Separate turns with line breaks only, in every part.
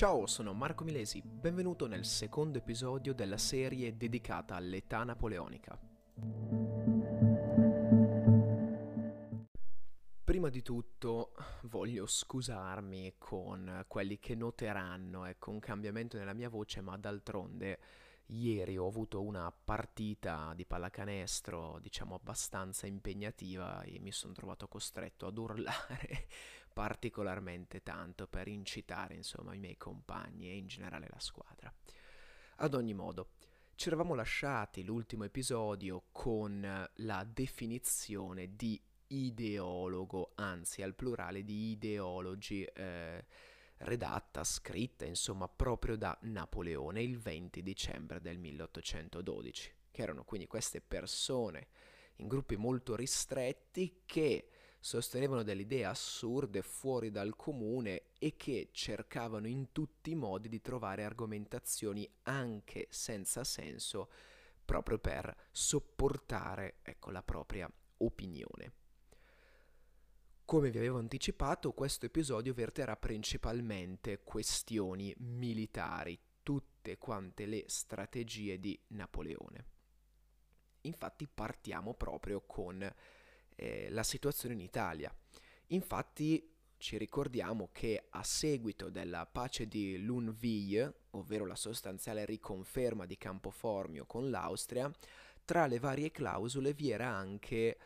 Ciao, sono Marco Milesi, benvenuto nel secondo episodio della serie dedicata all'età napoleonica. Prima di tutto voglio scusarmi con quelli che noteranno ecco, un cambiamento nella mia voce, ma d'altronde ieri ho avuto una partita di pallacanestro, diciamo abbastanza impegnativa e mi sono trovato costretto ad urlare particolarmente tanto per incitare insomma i miei compagni e in generale la squadra. Ad ogni modo, ci eravamo lasciati l'ultimo episodio con la definizione di ideologo, anzi al plurale di ideologi, eh, redatta, scritta insomma proprio da Napoleone il 20 dicembre del 1812, che erano quindi queste persone in gruppi molto ristretti che sostenevano delle idee assurde fuori dal comune e che cercavano in tutti i modi di trovare argomentazioni anche senza senso proprio per sopportare ecco, la propria opinione. Come vi avevo anticipato, questo episodio verterà principalmente questioni militari, tutte quante le strategie di Napoleone. Infatti partiamo proprio con eh, la situazione in Italia. Infatti ci ricordiamo che a seguito della pace di Luneville, ovvero la sostanziale riconferma di Campoformio con l'Austria, tra le varie clausole vi era anche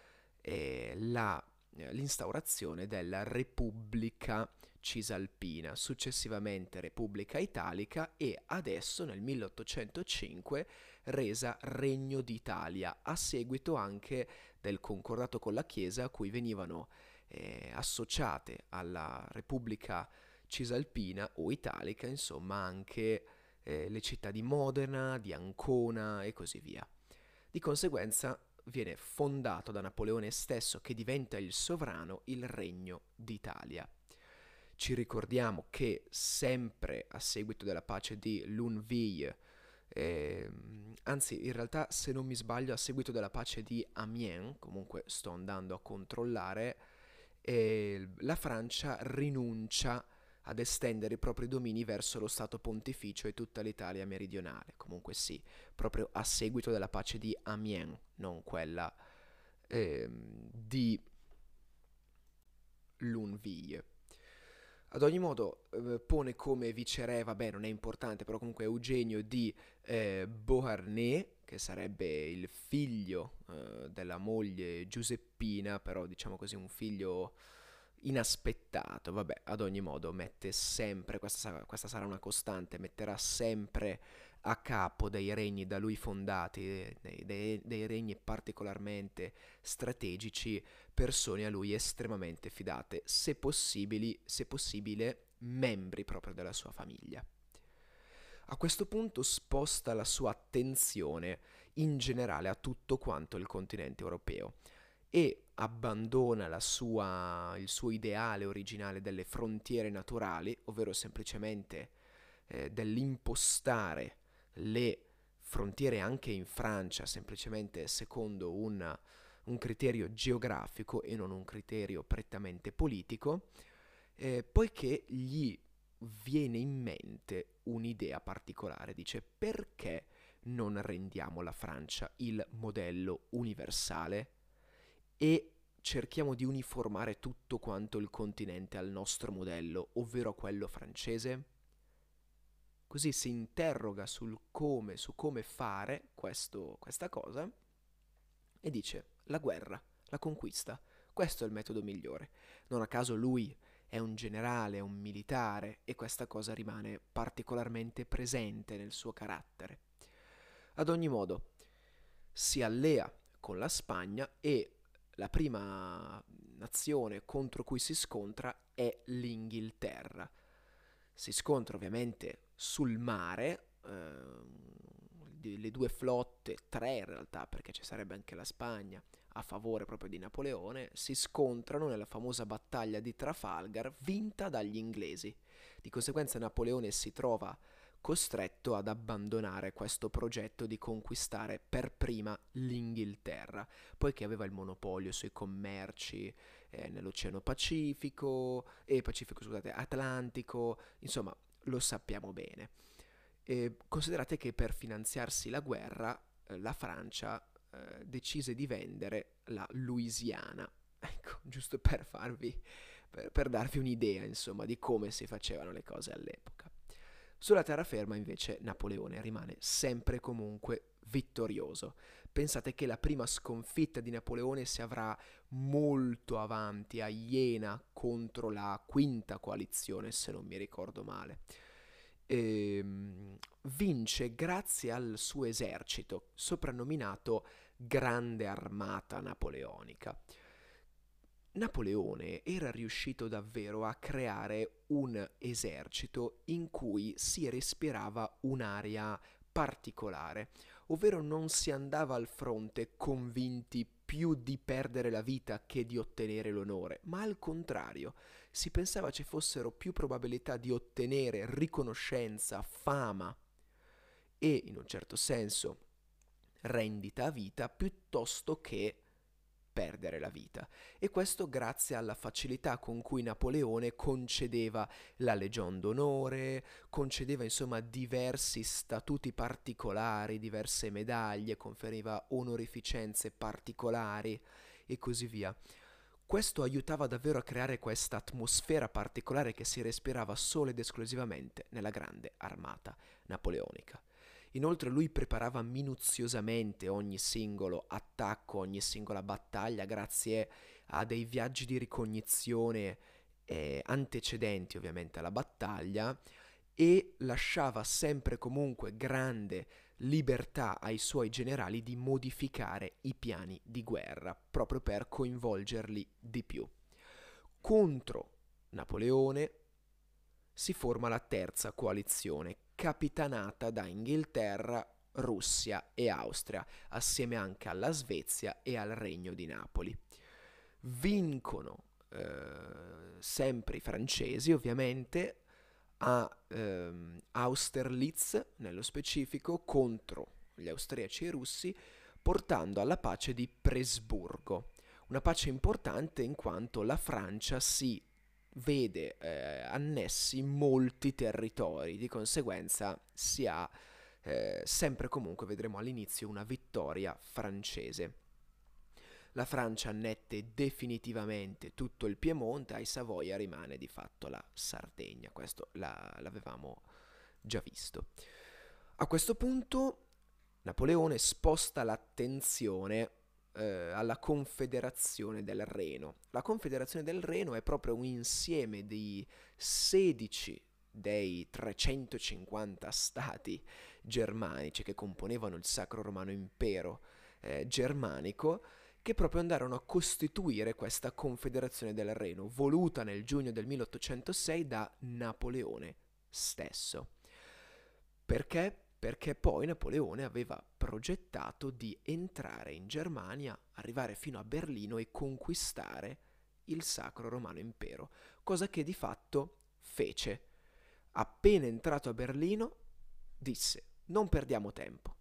eh, la, l'instaurazione della Repubblica Cisalpina, successivamente Repubblica Italica e adesso nel 1805 resa Regno d'Italia, a seguito anche del concordato con la Chiesa a cui venivano eh, associate alla Repubblica Cisalpina o Italica, insomma anche eh, le città di Modena, di Ancona e così via. Di conseguenza viene fondato da Napoleone stesso che diventa il sovrano il Regno d'Italia. Ci ricordiamo che sempre a seguito della pace di Luneville eh, anzi, in realtà, se non mi sbaglio, a seguito della pace di Amiens, comunque sto andando a controllare, eh, la Francia rinuncia ad estendere i propri domini verso lo Stato pontificio e tutta l'Italia meridionale. Comunque sì, proprio a seguito della pace di Amiens, non quella eh, di Luneville. Ad ogni modo eh, pone come viceré, vabbè non è importante, però comunque Eugenio di eh, Beauharnais, che sarebbe il figlio eh, della moglie Giuseppina, però diciamo così un figlio inaspettato, vabbè, ad ogni modo mette sempre, questa, questa sarà una costante, metterà sempre a capo dei regni da lui fondati, dei, dei, dei, regni particolarmente strategici, persone a lui estremamente fidate, se, se possibile membri proprio della sua famiglia. A questo punto sposta la sua attenzione in generale a tutto quanto il continente europeo e abbandona sua, il suo ideale originale delle frontiere naturali, ovvero semplicemente eh, dell'impostare le frontiere anche in Francia semplicemente secondo un, un criterio geografico e non un criterio prettamente politico, eh, poiché gli viene in mente un'idea particolare, dice perché non rendiamo la Francia il modello universale e cerchiamo di uniformare tutto quanto il continente al nostro modello, ovvero a quello francese? Così si interroga sul come, su come fare questo, questa cosa e dice la guerra, la conquista, questo è il metodo migliore. Non a caso lui è un generale, è un militare e questa cosa rimane particolarmente presente nel suo carattere. Ad ogni modo, si allea con la Spagna e la prima nazione contro cui si scontra è l'Inghilterra. Si scontra ovviamente sul mare, eh, le due flotte, tre in realtà, perché ci sarebbe anche la Spagna a favore proprio di Napoleone, si scontrano nella famosa battaglia di Trafalgar vinta dagli inglesi. Di conseguenza Napoleone si trova costretto ad abbandonare questo progetto di conquistare per prima l'Inghilterra, poiché aveva il monopolio sui commerci eh, nell'Oceano Pacifico, e Pacifico, scusate, Atlantico, insomma, lo sappiamo bene. E considerate che per finanziarsi la guerra eh, la Francia eh, decise di vendere la Louisiana. Ecco, giusto per farvi, per, per darvi un'idea, insomma, di come si facevano le cose all'epoca. Sulla terraferma invece Napoleone rimane sempre comunque vittorioso. Pensate che la prima sconfitta di Napoleone si avrà molto avanti a Iena contro la quinta coalizione, se non mi ricordo male. Ehm, vince grazie al suo esercito, soprannominato Grande Armata Napoleonica. Napoleone era riuscito davvero a creare un esercito in cui si respirava un'aria particolare, ovvero non si andava al fronte convinti più di perdere la vita che di ottenere l'onore, ma al contrario, si pensava ci fossero più probabilità di ottenere riconoscenza, fama e, in un certo senso, rendita a vita piuttosto che perdere la vita. E questo grazie alla facilità con cui Napoleone concedeva la Legion d'onore, concedeva insomma diversi statuti particolari, diverse medaglie, conferiva onorificenze particolari e così via. Questo aiutava davvero a creare questa atmosfera particolare che si respirava solo ed esclusivamente nella grande armata napoleonica. Inoltre lui preparava minuziosamente ogni singolo attacco, ogni singola battaglia grazie a dei viaggi di ricognizione eh, antecedenti ovviamente alla battaglia e lasciava sempre comunque grande libertà ai suoi generali di modificare i piani di guerra proprio per coinvolgerli di più. Contro Napoleone si forma la terza coalizione capitanata da Inghilterra, Russia e Austria, assieme anche alla Svezia e al Regno di Napoli. Vincono eh, sempre i francesi, ovviamente, a ehm, Austerlitz, nello specifico, contro gli austriaci e i russi, portando alla pace di Presburgo. Una pace importante in quanto la Francia si vede eh, annessi molti territori, di conseguenza si ha eh, sempre comunque, vedremo all'inizio, una vittoria francese. La Francia annette definitivamente tutto il Piemonte, ai Savoia rimane di fatto la Sardegna, questo la, l'avevamo già visto. A questo punto Napoleone sposta l'attenzione eh, alla Confederazione del Reno. La Confederazione del Reno è proprio un insieme di 16 dei 350 stati germanici che componevano il Sacro Romano Impero eh, germanico, che proprio andarono a costituire questa Confederazione del Reno, voluta nel giugno del 1806 da Napoleone stesso. Perché? Perché poi Napoleone aveva progettato di entrare in Germania, arrivare fino a Berlino e conquistare il Sacro Romano Impero, cosa che di fatto fece. Appena entrato a Berlino, disse non perdiamo tempo,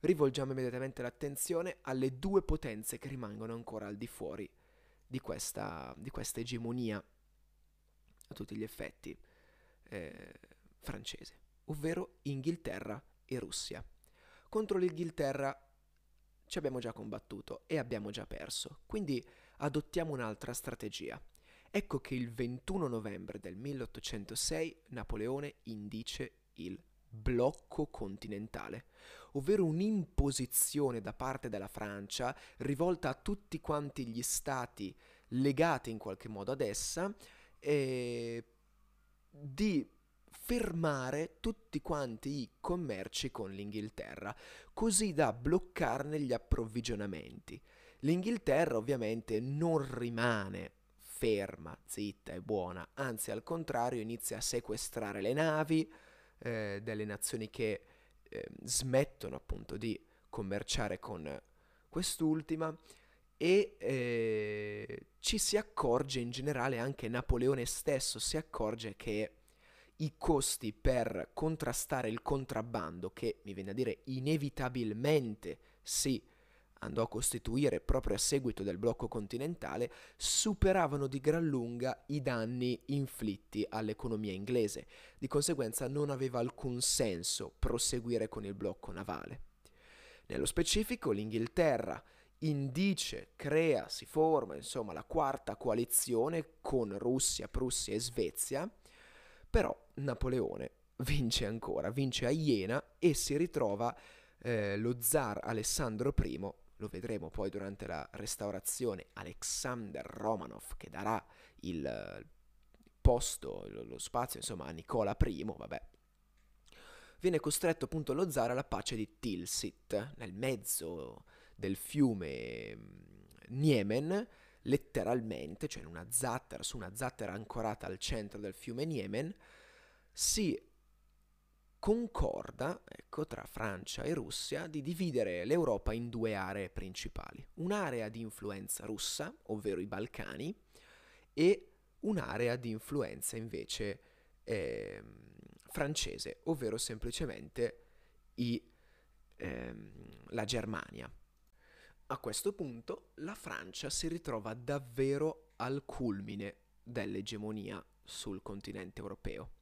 rivolgiamo immediatamente l'attenzione alle due potenze che rimangono ancora al di fuori di questa, di questa egemonia, a tutti gli effetti, eh, francese, ovvero Inghilterra e Russia. Contro l'Inghilterra ci abbiamo già combattuto e abbiamo già perso, quindi adottiamo un'altra strategia. Ecco che il 21 novembre del 1806 Napoleone indice il blocco continentale, ovvero un'imposizione da parte della Francia rivolta a tutti quanti gli stati legati in qualche modo ad essa eh, di fermare tutti quanti i commerci con l'Inghilterra, così da bloccarne gli approvvigionamenti. L'Inghilterra ovviamente non rimane ferma, zitta e buona, anzi al contrario inizia a sequestrare le navi eh, delle nazioni che eh, smettono appunto di commerciare con quest'ultima e eh, ci si accorge in generale anche Napoleone stesso si accorge che i costi per contrastare il contrabbando, che mi viene a dire inevitabilmente si andò a costituire proprio a seguito del blocco continentale, superavano di gran lunga i danni inflitti all'economia inglese. Di conseguenza non aveva alcun senso proseguire con il blocco navale. Nello specifico l'Inghilterra indice, crea, si forma, insomma, la quarta coalizione con Russia, Prussia e Svezia, però Napoleone vince ancora, vince a Iena e si ritrova eh, lo zar Alessandro I, lo vedremo poi durante la restaurazione, Alexander Romanov che darà il posto, lo spazio insomma a Nicola I, vabbè, viene costretto appunto lo zar alla pace di Tilsit, nel mezzo del fiume mm, Niemen, letteralmente, cioè in una zattera, su una zattera ancorata al centro del fiume Niemen, si concorda, ecco, tra Francia e Russia di dividere l'Europa in due aree principali. Un'area di influenza russa, ovvero i Balcani, e un'area di influenza invece eh, francese, ovvero semplicemente i, ehm, la Germania. A questo punto la Francia si ritrova davvero al culmine dell'egemonia sul continente europeo.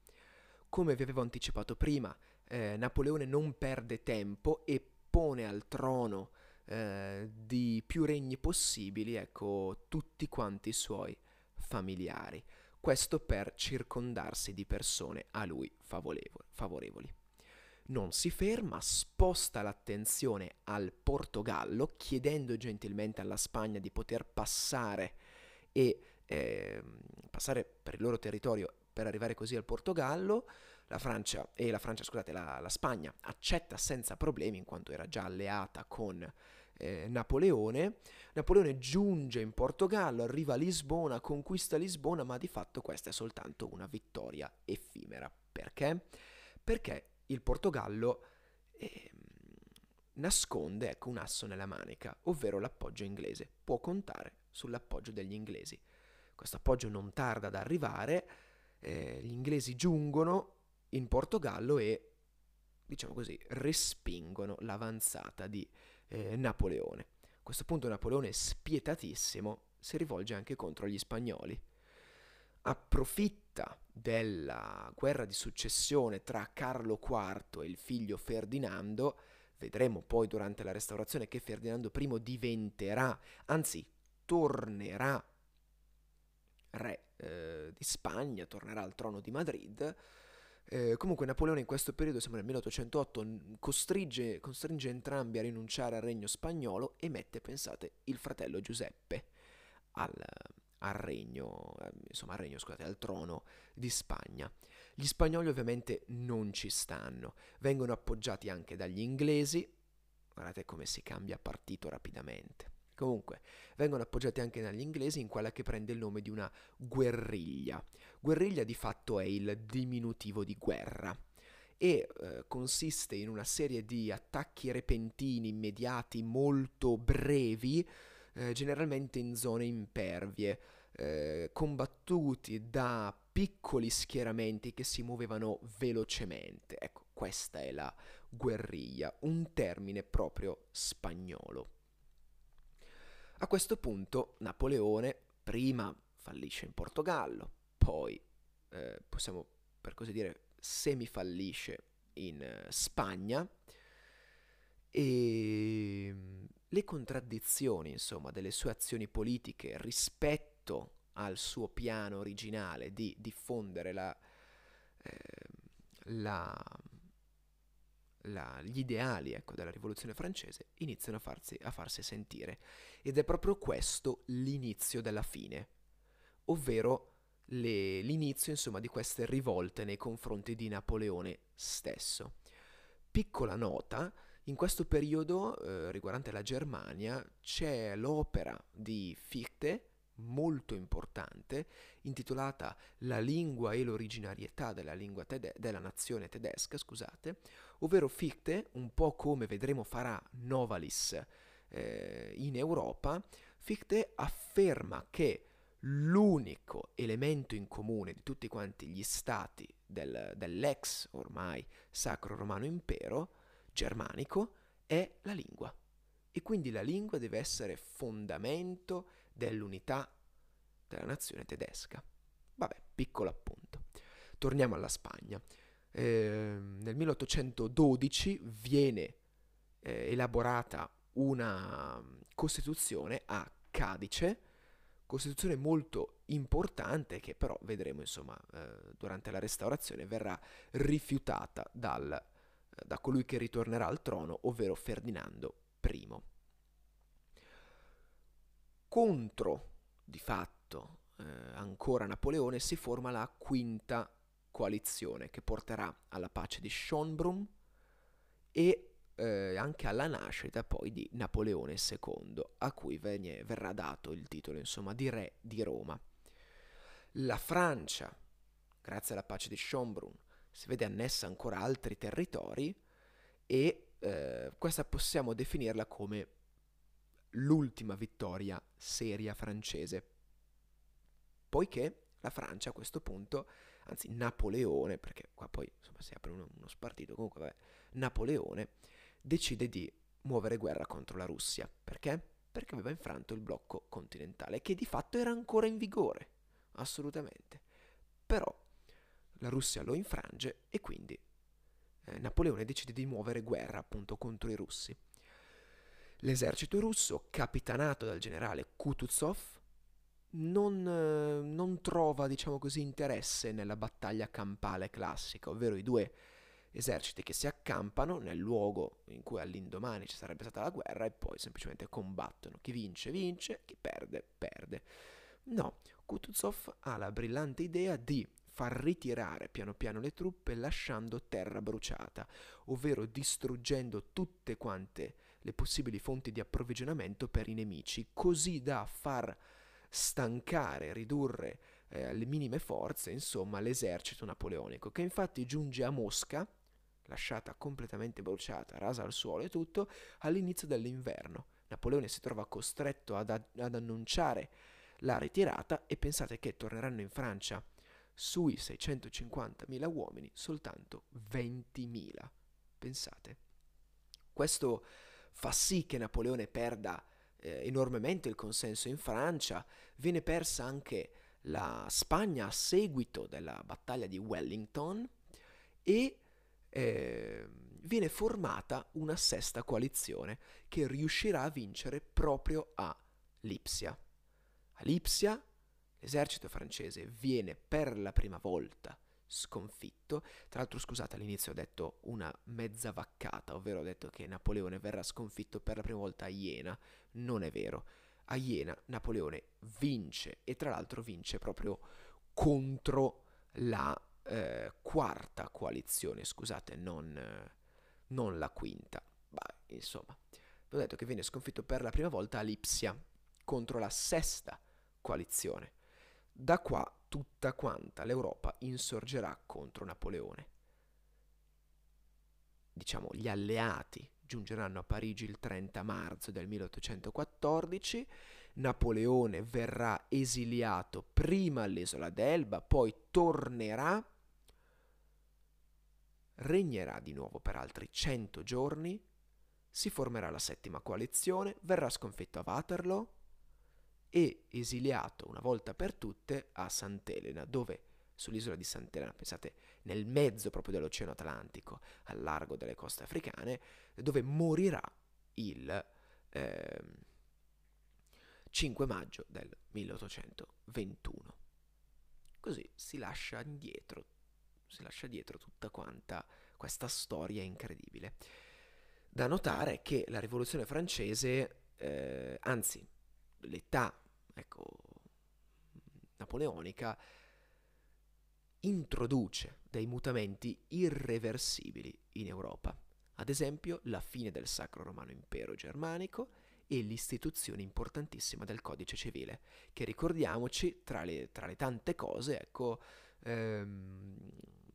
Come vi avevo anticipato prima, eh, Napoleone non perde tempo e pone al trono eh, di più regni possibili, ecco, tutti quanti i suoi familiari. Questo per circondarsi di persone a lui favorevoli. Non si ferma, sposta l'attenzione al Portogallo, chiedendo gentilmente alla Spagna di poter passare e eh, passare per il loro territorio per arrivare così al Portogallo. La Francia, e la Francia, scusate, la, la Spagna accetta senza problemi in quanto era già alleata con eh, Napoleone. Napoleone giunge in Portogallo, arriva a Lisbona, conquista Lisbona, ma di fatto questa è soltanto una vittoria effimera. Perché? Perché il Portogallo eh, nasconde ecco, un asso nella manica, ovvero l'appoggio inglese. Può contare sull'appoggio degli inglesi. Questo appoggio non tarda ad arrivare, eh, gli inglesi giungono in Portogallo e, diciamo così, respingono l'avanzata di eh, Napoleone. A questo punto Napoleone, spietatissimo, si rivolge anche contro gli spagnoli. Approfitta della guerra di successione tra Carlo IV e il figlio Ferdinando, vedremo poi durante la restaurazione che Ferdinando I diventerà, anzi tornerà re eh, di Spagna, tornerà al trono di Madrid. Eh, comunque Napoleone in questo periodo, siamo nel 1808, costringe, costringe entrambi a rinunciare al regno spagnolo e mette, pensate, il fratello Giuseppe al, al regno, eh, insomma al regno, scusate, al trono di Spagna. Gli spagnoli ovviamente non ci stanno, vengono appoggiati anche dagli inglesi, guardate come si cambia partito rapidamente. Comunque, vengono appoggiati anche dagli inglesi in quella che prende il nome di una guerriglia. Guerriglia di fatto è il diminutivo di guerra e eh, consiste in una serie di attacchi repentini, immediati, molto brevi, eh, generalmente in zone impervie, eh, combattuti da piccoli schieramenti che si muovevano velocemente. Ecco, questa è la guerriglia, un termine proprio spagnolo. A questo punto Napoleone prima fallisce in Portogallo, poi eh, possiamo per così dire semifallisce in eh, Spagna e mm, le contraddizioni insomma delle sue azioni politiche rispetto al suo piano originale di diffondere la, eh, la la, gli ideali ecco, della rivoluzione francese iniziano a farsi, a farsi sentire. Ed è proprio questo l'inizio della fine, ovvero le, l'inizio insomma, di queste rivolte nei confronti di Napoleone stesso. Piccola nota, in questo periodo eh, riguardante la Germania c'è l'opera di Fichte, molto importante, intitolata La lingua e l'originarietà della, tede- della nazione tedesca, scusate, ovvero Fichte, un po' come vedremo farà Novalis eh, in Europa, Fichte afferma che l'unico elemento in comune di tutti quanti gli stati del, dell'ex ormai Sacro Romano Impero germanico è la lingua. e quindi la lingua deve essere fondamento dell'unità della nazione tedesca. Vabbè, piccolo appunto. Torniamo alla Spagna. Eh, nel 1812 viene eh, elaborata una Costituzione a Cadice, Costituzione molto importante che però vedremo insomma eh, durante la restaurazione verrà rifiutata dal, da colui che ritornerà al trono, ovvero Ferdinando I. Contro, di fatto, eh, ancora Napoleone si forma la quinta coalizione che porterà alla pace di Schönbrunn e eh, anche alla nascita poi di Napoleone II, a cui venne, verrà dato il titolo insomma di re di Roma. La Francia, grazie alla pace di Schönbrunn, si vede annessa ancora altri territori e eh, questa possiamo definirla come l'ultima vittoria seria francese, poiché la Francia a questo punto, anzi Napoleone, perché qua poi insomma si apre uno, uno spartito, comunque vabbè, Napoleone decide di muovere guerra contro la Russia. Perché? Perché aveva infranto il blocco continentale, che di fatto era ancora in vigore, assolutamente. Però la Russia lo infrange e quindi eh, Napoleone decide di muovere guerra appunto contro i russi. L'esercito russo, capitanato dal generale Kutuzov, non, eh, non trova, diciamo così, interesse nella battaglia campale classica, ovvero i due eserciti che si accampano nel luogo in cui all'indomani ci sarebbe stata la guerra e poi semplicemente combattono. Chi vince, vince, chi perde, perde. No, Kutuzov ha la brillante idea di far ritirare piano piano le truppe lasciando terra bruciata, ovvero distruggendo tutte quante le possibili fonti di approvvigionamento per i nemici, così da far stancare, ridurre eh, alle minime forze, insomma, l'esercito napoleonico, che infatti giunge a Mosca lasciata completamente bruciata, rasa al suolo e tutto, all'inizio dell'inverno. Napoleone si trova costretto ad, ad annunciare la ritirata e pensate che torneranno in Francia sui 650.000 uomini soltanto 20.000. Pensate. Questo fa sì che Napoleone perda eh, enormemente il consenso in Francia, viene persa anche la Spagna a seguito della battaglia di Wellington e eh, viene formata una sesta coalizione che riuscirà a vincere proprio a Lipsia. A Lipsia l'esercito francese viene per la prima volta sconfitto. Tra l'altro, scusate, all'inizio ho detto una mezza vaccata, ovvero ho detto che Napoleone verrà sconfitto per la prima volta a Iena. Non è vero. A Iena Napoleone vince e tra l'altro vince proprio contro la eh, quarta coalizione, scusate, non, eh, non la quinta. Beh, insomma, ho detto che viene sconfitto per la prima volta a Lipsia contro la sesta coalizione. Da qua tutta quanta l'Europa insorgerà contro Napoleone. Diciamo, gli alleati giungeranno a Parigi il 30 marzo del 1814 Napoleone verrà esiliato prima all'isola d'Elba, poi tornerà, regnerà di nuovo per altri cento giorni, si formerà la settima coalizione, verrà sconfitto a Waterloo e esiliato una volta per tutte a Sant'Elena, dove sull'isola di Sant'Elena, pensate, nel mezzo proprio dell'Oceano Atlantico, al largo delle coste africane, dove morirà il... Eh, 5 maggio del 1821. Così si lascia indietro, si lascia dietro tutta quanta questa storia incredibile. Da notare che la rivoluzione francese, eh, anzi l'età ecco, napoleonica, introduce dei mutamenti irreversibili in Europa. Ad esempio la fine del Sacro Romano Impero Germanico e l'istituzione importantissima del codice civile, che ricordiamoci, tra le, tra le tante cose, ecco, ehm,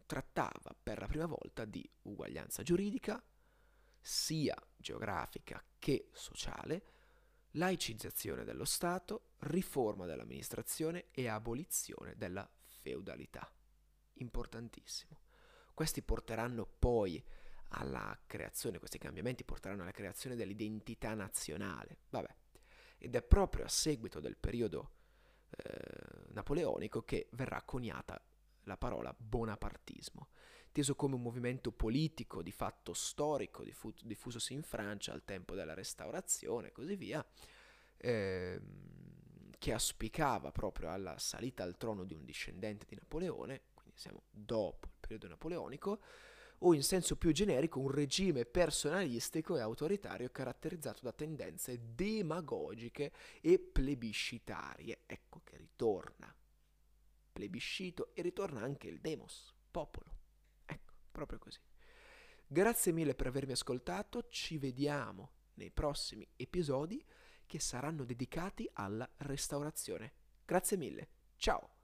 trattava per la prima volta di uguaglianza giuridica, sia geografica che sociale, laicizzazione dello Stato, riforma dell'amministrazione e abolizione della feudalità. Importantissimo. Questi porteranno poi alla creazione, questi cambiamenti porteranno alla creazione dell'identità nazionale. Vabbè. Ed è proprio a seguito del periodo eh, napoleonico che verrà coniata la parola bonapartismo, teso come un movimento politico di fatto storico diffu- diffusosi in Francia al tempo della Restaurazione e così via, eh, che auspicava proprio alla salita al trono di un discendente di Napoleone, quindi siamo dopo il periodo napoleonico, o in senso più generico un regime personalistico e autoritario caratterizzato da tendenze demagogiche e plebiscitarie. Ecco che ritorna plebiscito e ritorna anche il demos, popolo. Proprio così. Grazie mille per avermi ascoltato, ci vediamo nei prossimi episodi che saranno dedicati alla restaurazione. Grazie mille, ciao!